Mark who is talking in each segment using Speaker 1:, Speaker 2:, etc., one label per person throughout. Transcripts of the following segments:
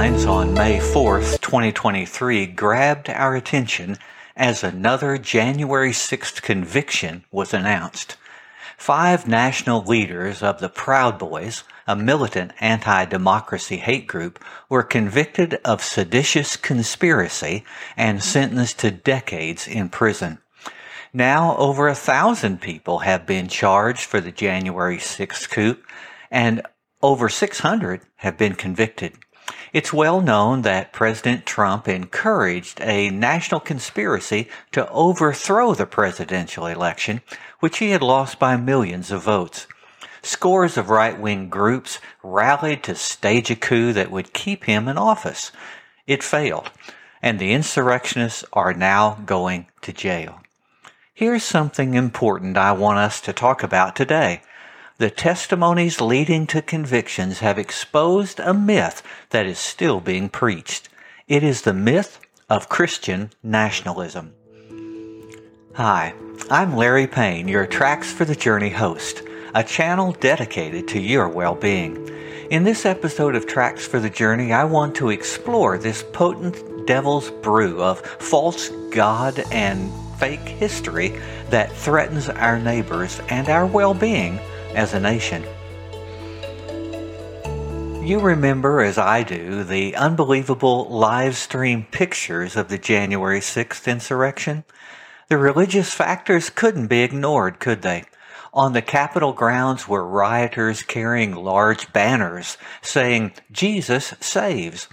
Speaker 1: headlines on May 4th, 2023 grabbed our attention as another January 6th conviction was announced. Five national leaders of the Proud Boys, a militant anti-democracy hate group, were convicted of seditious conspiracy and sentenced to decades in prison. Now over a thousand people have been charged for the January 6th coup and over 600 have been convicted. It's well known that President Trump encouraged a national conspiracy to overthrow the presidential election, which he had lost by millions of votes. Scores of right-wing groups rallied to stage a coup that would keep him in office. It failed, and the insurrectionists are now going to jail. Here's something important I want us to talk about today. The testimonies leading to convictions have exposed a myth that is still being preached. It is the myth of Christian nationalism. Hi, I'm Larry Payne, your Tracks for the Journey host, a channel dedicated to your well-being. In this episode of Tracks for the Journey, I want to explore this potent devil's brew of false God and fake history that threatens our neighbors and our well being as a nation. You remember, as I do, the unbelievable live stream pictures of the January 6th insurrection? The religious factors couldn't be ignored, could they? On the Capitol grounds were rioters carrying large banners saying, Jesus saves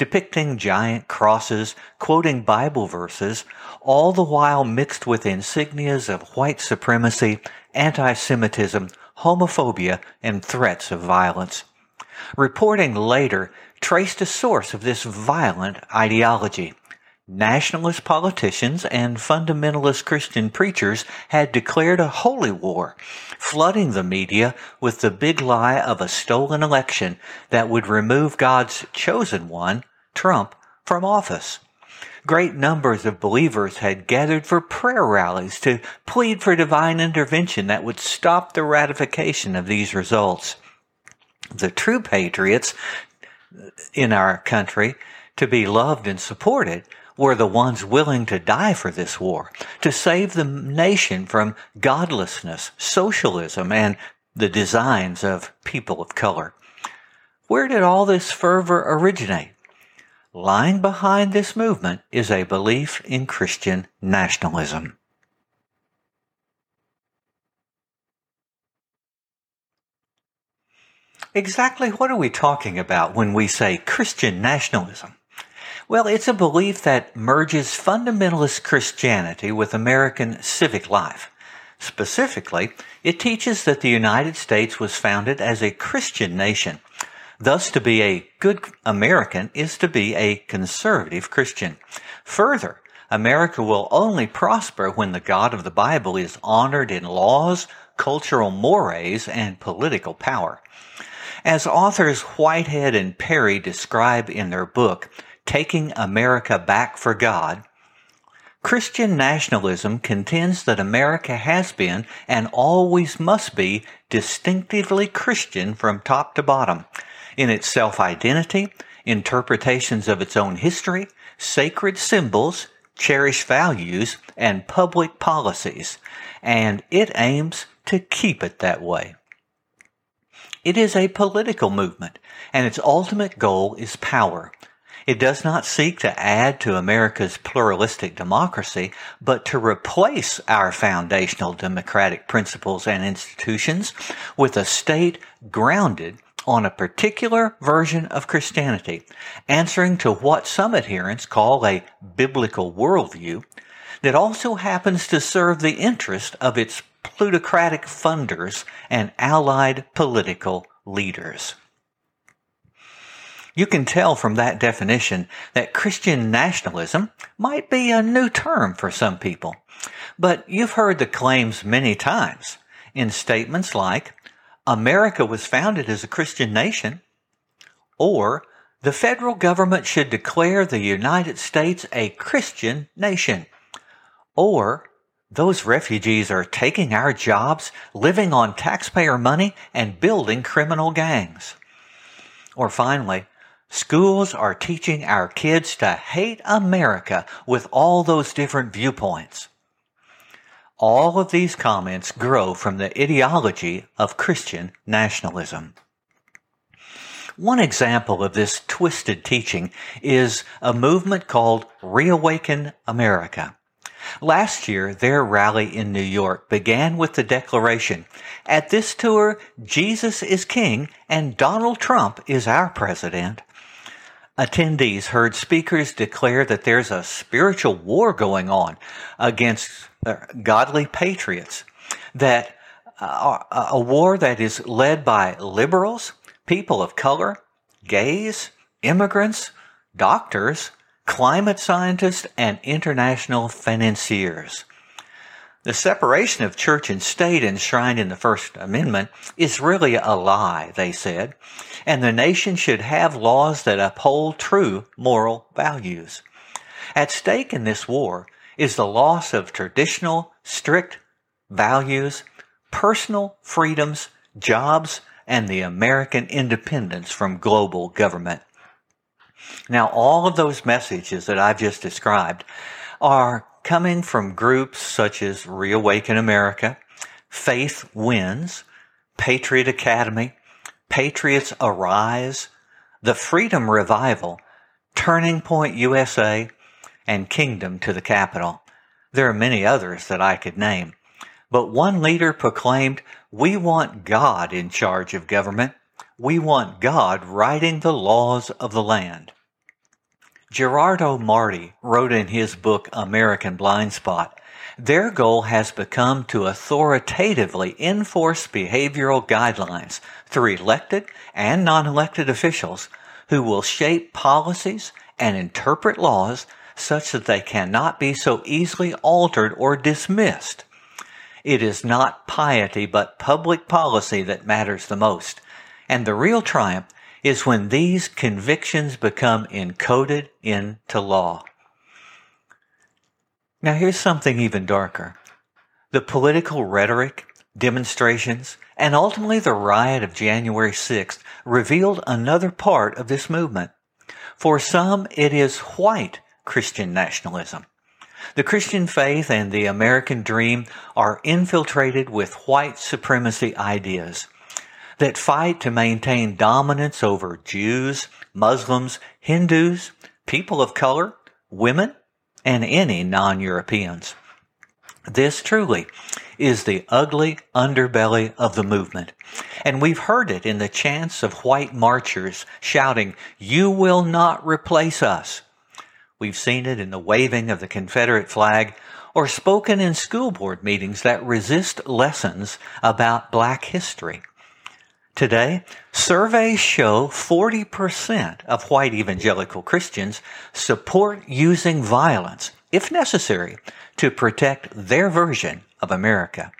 Speaker 1: depicting giant crosses, quoting Bible verses, all the while mixed with insignias of white supremacy, anti-Semitism, homophobia, and threats of violence. Reporting later traced a source of this violent ideology. Nationalist politicians and fundamentalist Christian preachers had declared a holy war, flooding the media with the big lie of a stolen election that would remove God's chosen one Trump from office. Great numbers of believers had gathered for prayer rallies to plead for divine intervention that would stop the ratification of these results. The true patriots in our country to be loved and supported were the ones willing to die for this war, to save the nation from godlessness, socialism, and the designs of people of color. Where did all this fervor originate? Lying behind this movement is a belief in Christian nationalism. Exactly what are we talking about when we say Christian nationalism? Well, it's a belief that merges fundamentalist Christianity with American civic life. Specifically, it teaches that the United States was founded as a Christian nation Thus, to be a good American is to be a conservative Christian. Further, America will only prosper when the God of the Bible is honored in laws, cultural mores, and political power. As authors Whitehead and Perry describe in their book, Taking America Back for God, Christian nationalism contends that America has been and always must be distinctively Christian from top to bottom in its self-identity, interpretations of its own history, sacred symbols, cherished values, and public policies, and it aims to keep it that way. It is a political movement, and its ultimate goal is power. It does not seek to add to America's pluralistic democracy, but to replace our foundational democratic principles and institutions with a state grounded on a particular version of Christianity, answering to what some adherents call a biblical worldview that also happens to serve the interest of its plutocratic funders and allied political leaders. You can tell from that definition that Christian nationalism might be a new term for some people, but you've heard the claims many times in statements like, America was founded as a Christian nation, or the federal government should declare the United States a Christian nation, or those refugees are taking our jobs, living on taxpayer money, and building criminal gangs. Or finally, Schools are teaching our kids to hate America with all those different viewpoints. All of these comments grow from the ideology of Christian nationalism. One example of this twisted teaching is a movement called Reawaken America. Last year, their rally in New York began with the declaration, at this tour, Jesus is king and Donald Trump is our president. Attendees heard speakers declare that there's a spiritual war going on against uh, godly patriots, that uh, a war that is led by liberals, people of color, gays, immigrants, doctors, climate scientists, and international financiers. The separation of church and state enshrined in the First Amendment is really a lie, they said, and the nation should have laws that uphold true moral values. At stake in this war is the loss of traditional, strict values, personal freedoms, jobs, and the American independence from global government. Now, all of those messages that I've just described are coming from groups such as Reawaken America, Faith Wins, Patriot Academy, Patriots Arise, the Freedom Revival, Turning Point USA, and Kingdom to the Capitol. There are many others that I could name. But one leader proclaimed, We want God in charge of government. We want God writing the laws of the land. Gerardo Marti wrote in his book American Blind Spot, their goal has become to authoritatively enforce behavioral guidelines through elected and non-elected officials who will shape policies and interpret laws such that they cannot be so easily altered or dismissed. It is not piety but public policy that matters the most. And the real triumph is when these convictions become encoded into law. Now, here's something even darker. The political rhetoric, demonstrations, and ultimately the riot of January 6th revealed another part of this movement. For some, it is white Christian nationalism. The Christian faith and the American dream are infiltrated with white supremacy ideas that fight to maintain dominance over Jews, Muslims, Hindus, people of color, women, and any non-Europeans. This truly is the ugly underbelly of the movement. And we've heard it in the chants of white marchers shouting, You will not replace us. We've seen it in the waving of the Confederate flag or spoken in school board meetings that resist lessons about black history. Today, surveys show 40% of white evangelical Christians support using violence, if necessary, to protect their version of America.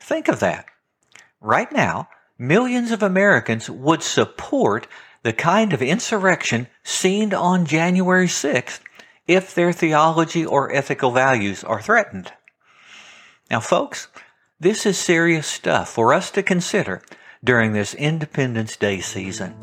Speaker 1: Think of that. Right now, millions of Americans would support the kind of insurrection seen on January 6th if their theology or ethical values are threatened. Now, folks, this is serious stuff for us to consider during this Independence Day season.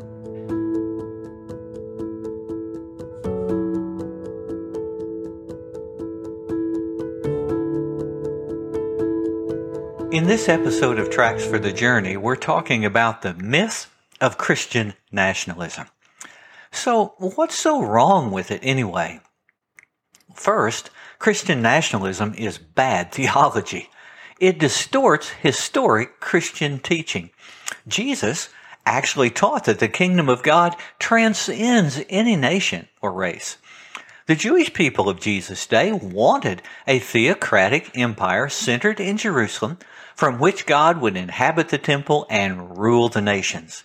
Speaker 1: In this episode of Tracks for the Journey, we're talking about the myth of Christian nationalism. So, what's so wrong with it anyway? First, Christian nationalism is bad theology. It distorts historic Christian teaching Jesus actually taught that the kingdom of God transcends any nation or race. The Jewish people of Jesus' day wanted a theocratic empire centered in Jerusalem from which God would inhabit the temple and rule the nations.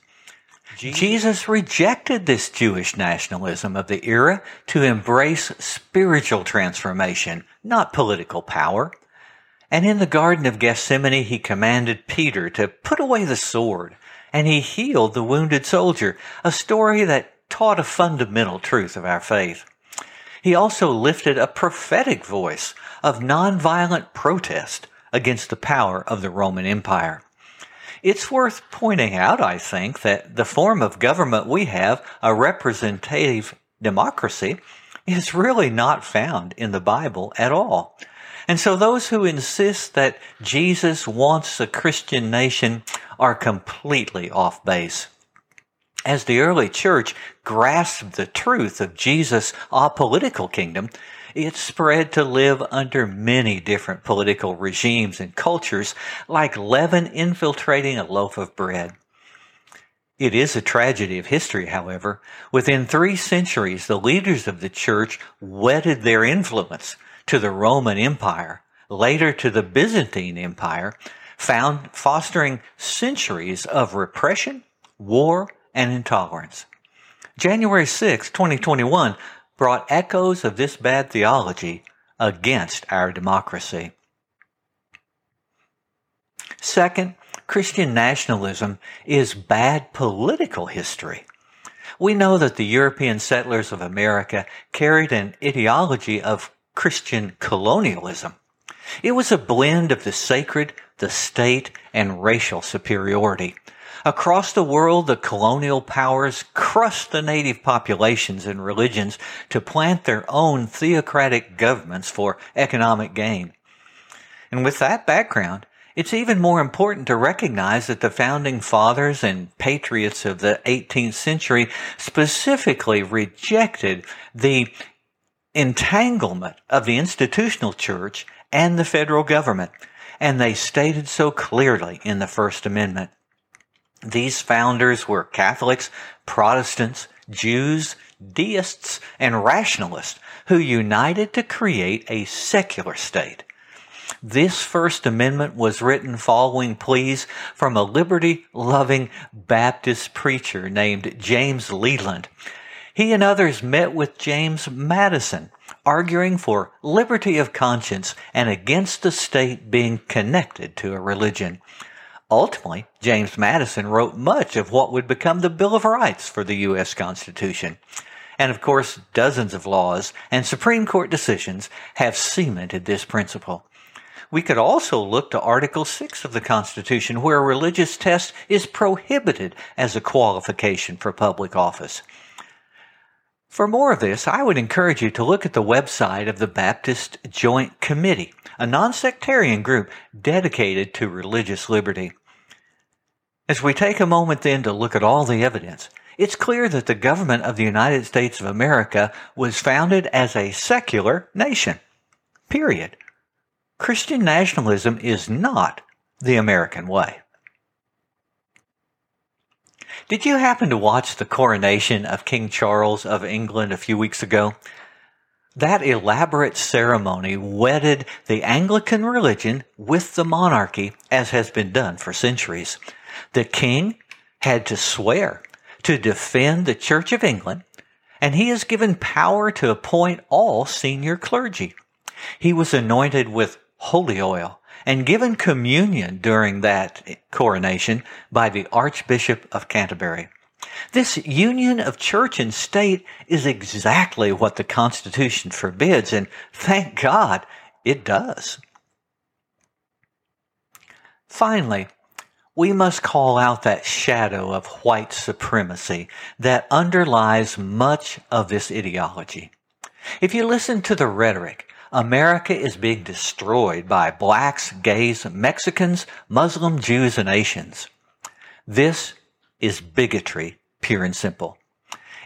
Speaker 1: Jesus rejected this Jewish nationalism of the era to embrace spiritual transformation, not political power. And in the Garden of Gethsemane, he commanded Peter to put away the sword, and he healed the wounded soldier, a story that taught a fundamental truth of our faith. He also lifted a prophetic voice of nonviolent protest against the power of the Roman Empire. It's worth pointing out, I think, that the form of government we have, a representative democracy, is really not found in the Bible at all. And so those who insist that Jesus wants a Christian nation are completely off base. As the early church grasped the truth of Jesus' apolitical kingdom, it spread to live under many different political regimes and cultures, like leaven infiltrating a loaf of bread. It is a tragedy of history, however. Within three centuries, the leaders of the church wedded their influence to the Roman Empire, later to the Byzantine Empire, found fostering centuries of repression, war, and intolerance. January 6, 2021 brought echoes of this bad theology against our democracy. Second, Christian nationalism is bad political history. We know that the European settlers of America carried an ideology of Christian colonialism. It was a blend of the sacred, the state, and racial superiority. Across the world, the colonial powers crushed the native populations and religions to plant their own theocratic governments for economic gain. And with that background, it's even more important to recognize that the founding fathers and patriots of the 18th century specifically rejected the entanglement of the institutional church and the federal government. And they stated so clearly in the First Amendment. These founders were Catholics, Protestants, Jews, deists, and rationalists who united to create a secular state. This First Amendment was written following pleas from a liberty loving Baptist preacher named James Leland. He and others met with James Madison, arguing for liberty of conscience and against the state being connected to a religion. Ultimately, James Madison wrote much of what would become the Bill of Rights for the U.S. Constitution. And of course, dozens of laws and Supreme Court decisions have cemented this principle. We could also look to Article 6 of the Constitution, where a religious test is prohibited as a qualification for public office. For more of this, I would encourage you to look at the website of the Baptist Joint Committee, a non-sectarian group dedicated to religious liberty. As we take a moment then to look at all the evidence, it's clear that the government of the United States of America was founded as a secular nation. Period. Christian nationalism is not the American way. Did you happen to watch the coronation of King Charles of England a few weeks ago? That elaborate ceremony wedded the Anglican religion with the monarchy, as has been done for centuries. The king had to swear to defend the Church of England, and he is given power to appoint all senior clergy. He was anointed with holy oil and given communion during that coronation by the Archbishop of Canterbury. This union of church and state is exactly what the Constitution forbids, and thank God it does. Finally, we must call out that shadow of white supremacy that underlies much of this ideology. If you listen to the rhetoric, America is being destroyed by blacks, gays, Mexicans, Muslim, Jews, and Asians. This is bigotry, pure and simple.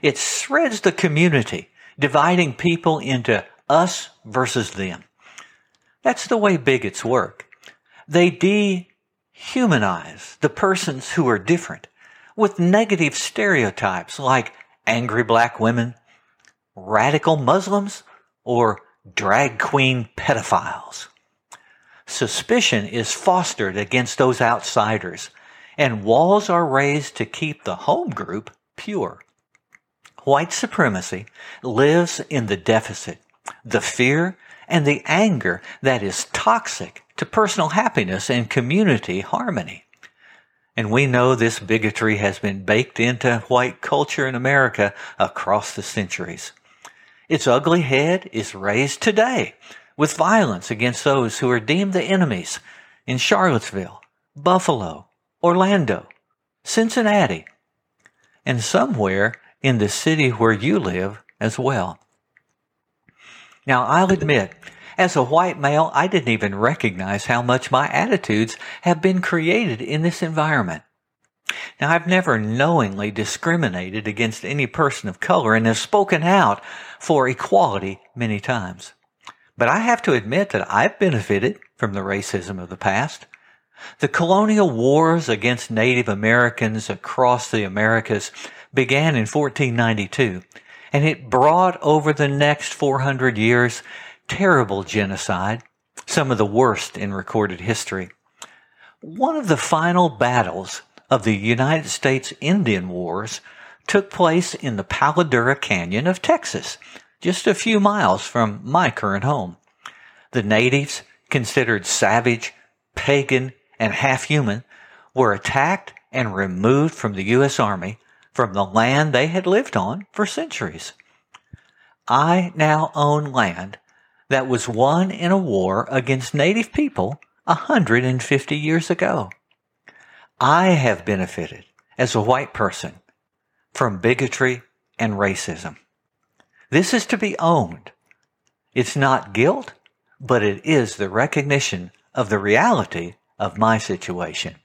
Speaker 1: It shreds the community, dividing people into us versus them. That's the way bigots work. They dehumanize the persons who are different with negative stereotypes like angry black women, radical Muslims, or drag queen pedophiles. Suspicion is fostered against those outsiders and walls are raised to keep the home group pure. White supremacy lives in the deficit, the fear, and the anger that is toxic to personal happiness and community harmony. And we know this bigotry has been baked into white culture in America across the centuries. Its ugly head is raised today with violence against those who are deemed the enemies in Charlottesville, Buffalo, Orlando, Cincinnati, and somewhere in the city where you live as well. Now, I'll admit, as a white male, I didn't even recognize how much my attitudes have been created in this environment. Now, I've never knowingly discriminated against any person of color and have spoken out for equality many times. But I have to admit that I've benefited from the racism of the past. The colonial wars against Native Americans across the Americas began in 1492, and it brought over the next 400 years terrible genocide, some of the worst in recorded history. One of the final battles of the United States Indian Wars took place in the Palo Duro Canyon of Texas, just a few miles from my current home. The natives, considered savage, pagan, and half human, were attacked and removed from the U.S. Army from the land they had lived on for centuries. I now own land that was won in a war against native people 150 years ago. I have benefited as a white person from bigotry and racism. This is to be owned. It's not guilt, but it is the recognition of the reality of my situation.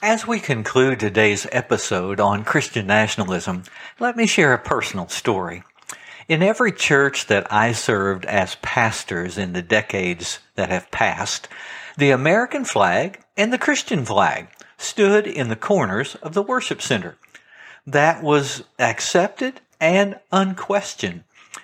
Speaker 1: As we conclude today's episode on Christian nationalism, let me share a personal story. In every church that I served as pastors in the decades that have passed, the American flag and the Christian flag stood in the corners of the worship center. That was accepted and unquestioned,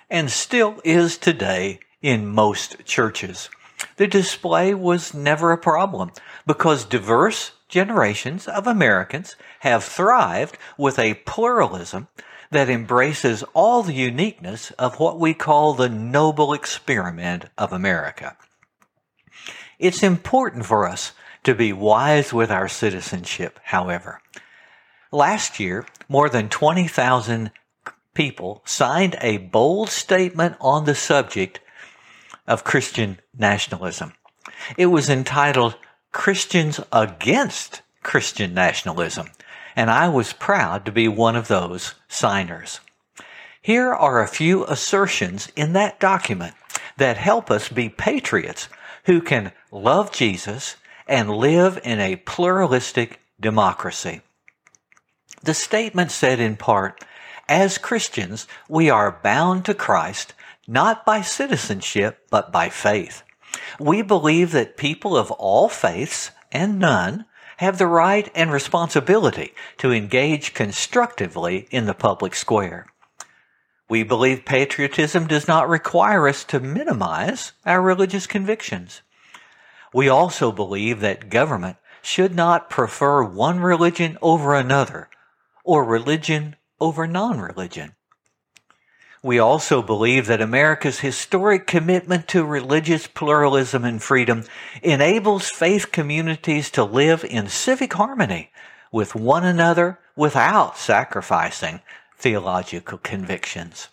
Speaker 1: and still is today in most churches. The display was never a problem because diverse generations of Americans have thrived with a pluralism that embraces all the uniqueness of what we call the noble experiment of America. It's important for us to be wise with our citizenship, however. Last year, more than 20,000 people signed a bold statement on the subject of Christian nationalism. It was entitled Christians against Christian nationalism, and I was proud to be one of those signers. Here are a few assertions in that document that help us be patriots who can love Jesus and live in a pluralistic democracy. The statement said in part, as Christians, we are bound to Christ not by citizenship, but by faith. We believe that people of all faiths and none have the right and responsibility to engage constructively in the public square. We believe patriotism does not require us to minimize our religious convictions. We also believe that government should not prefer one religion over another or religion over non religion. We also believe that America's historic commitment to religious pluralism and freedom enables faith communities to live in civic harmony with one another without sacrificing theological convictions.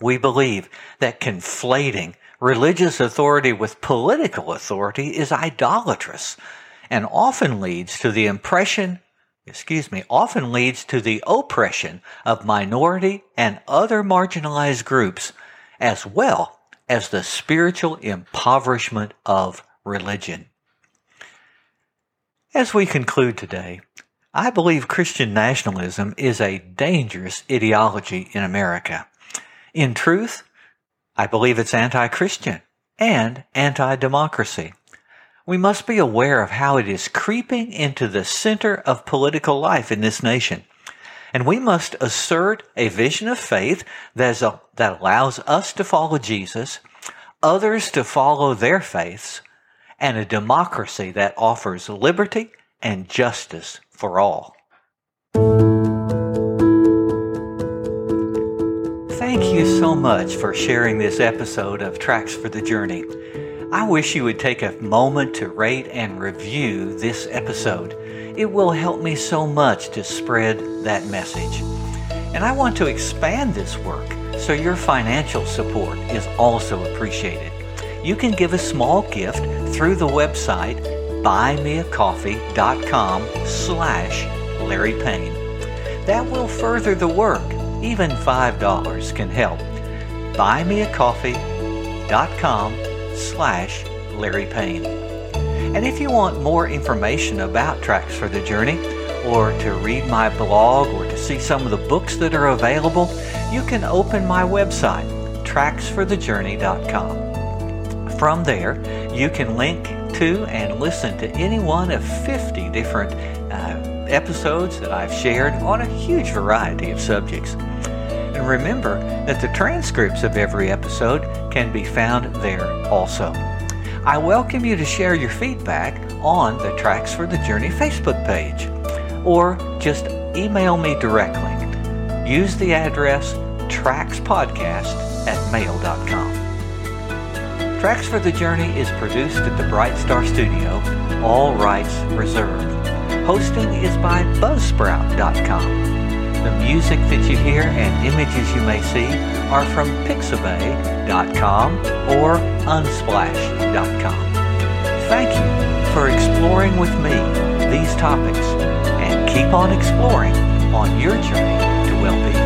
Speaker 1: We believe that conflating religious authority with political authority is idolatrous and often leads to the impression excuse me, often leads to the oppression of minority and other marginalized groups, as well as the spiritual impoverishment of religion. As we conclude today, I believe Christian nationalism is a dangerous ideology in America. In truth, I believe it's anti Christian and anti democracy we must be aware of how it is creeping into the center of political life in this nation. And we must assert a vision of faith that, a, that allows us to follow Jesus, others to follow their faiths, and a democracy that offers liberty and justice for all. Thank you so much for sharing this episode of Tracks for the Journey. I wish you would take a moment to rate and review this episode. It will help me so much to spread that message. And I want to expand this work so your financial support is also appreciated. you can give a small gift through the website buymeacoffee.com slash Larry Payne. That will further the work. Even $5 can help. buymeacoffee.com slash Larry Payne. And if you want more information about Tracks for the Journey, or to read my blog, or to see some of the books that are available, you can open my website, tracksforthejourney.com. From there, you can link to and listen to any one of 50 different uh, episodes that I've shared on a huge variety of subjects. And remember that the transcripts of every episode can be found there also. I welcome you to share your feedback on the Tracks for the Journey Facebook page or just email me directly. Use the address trackspodcast at mail.com. Tracks for the Journey is produced at the Bright Star Studio, all rights reserved. Hosting is by Buzzsprout.com. The music that you hear and images you may see are from Pixabay.com or Unsplash.com. Thank you for exploring with me these topics and keep on exploring on your journey to well-being.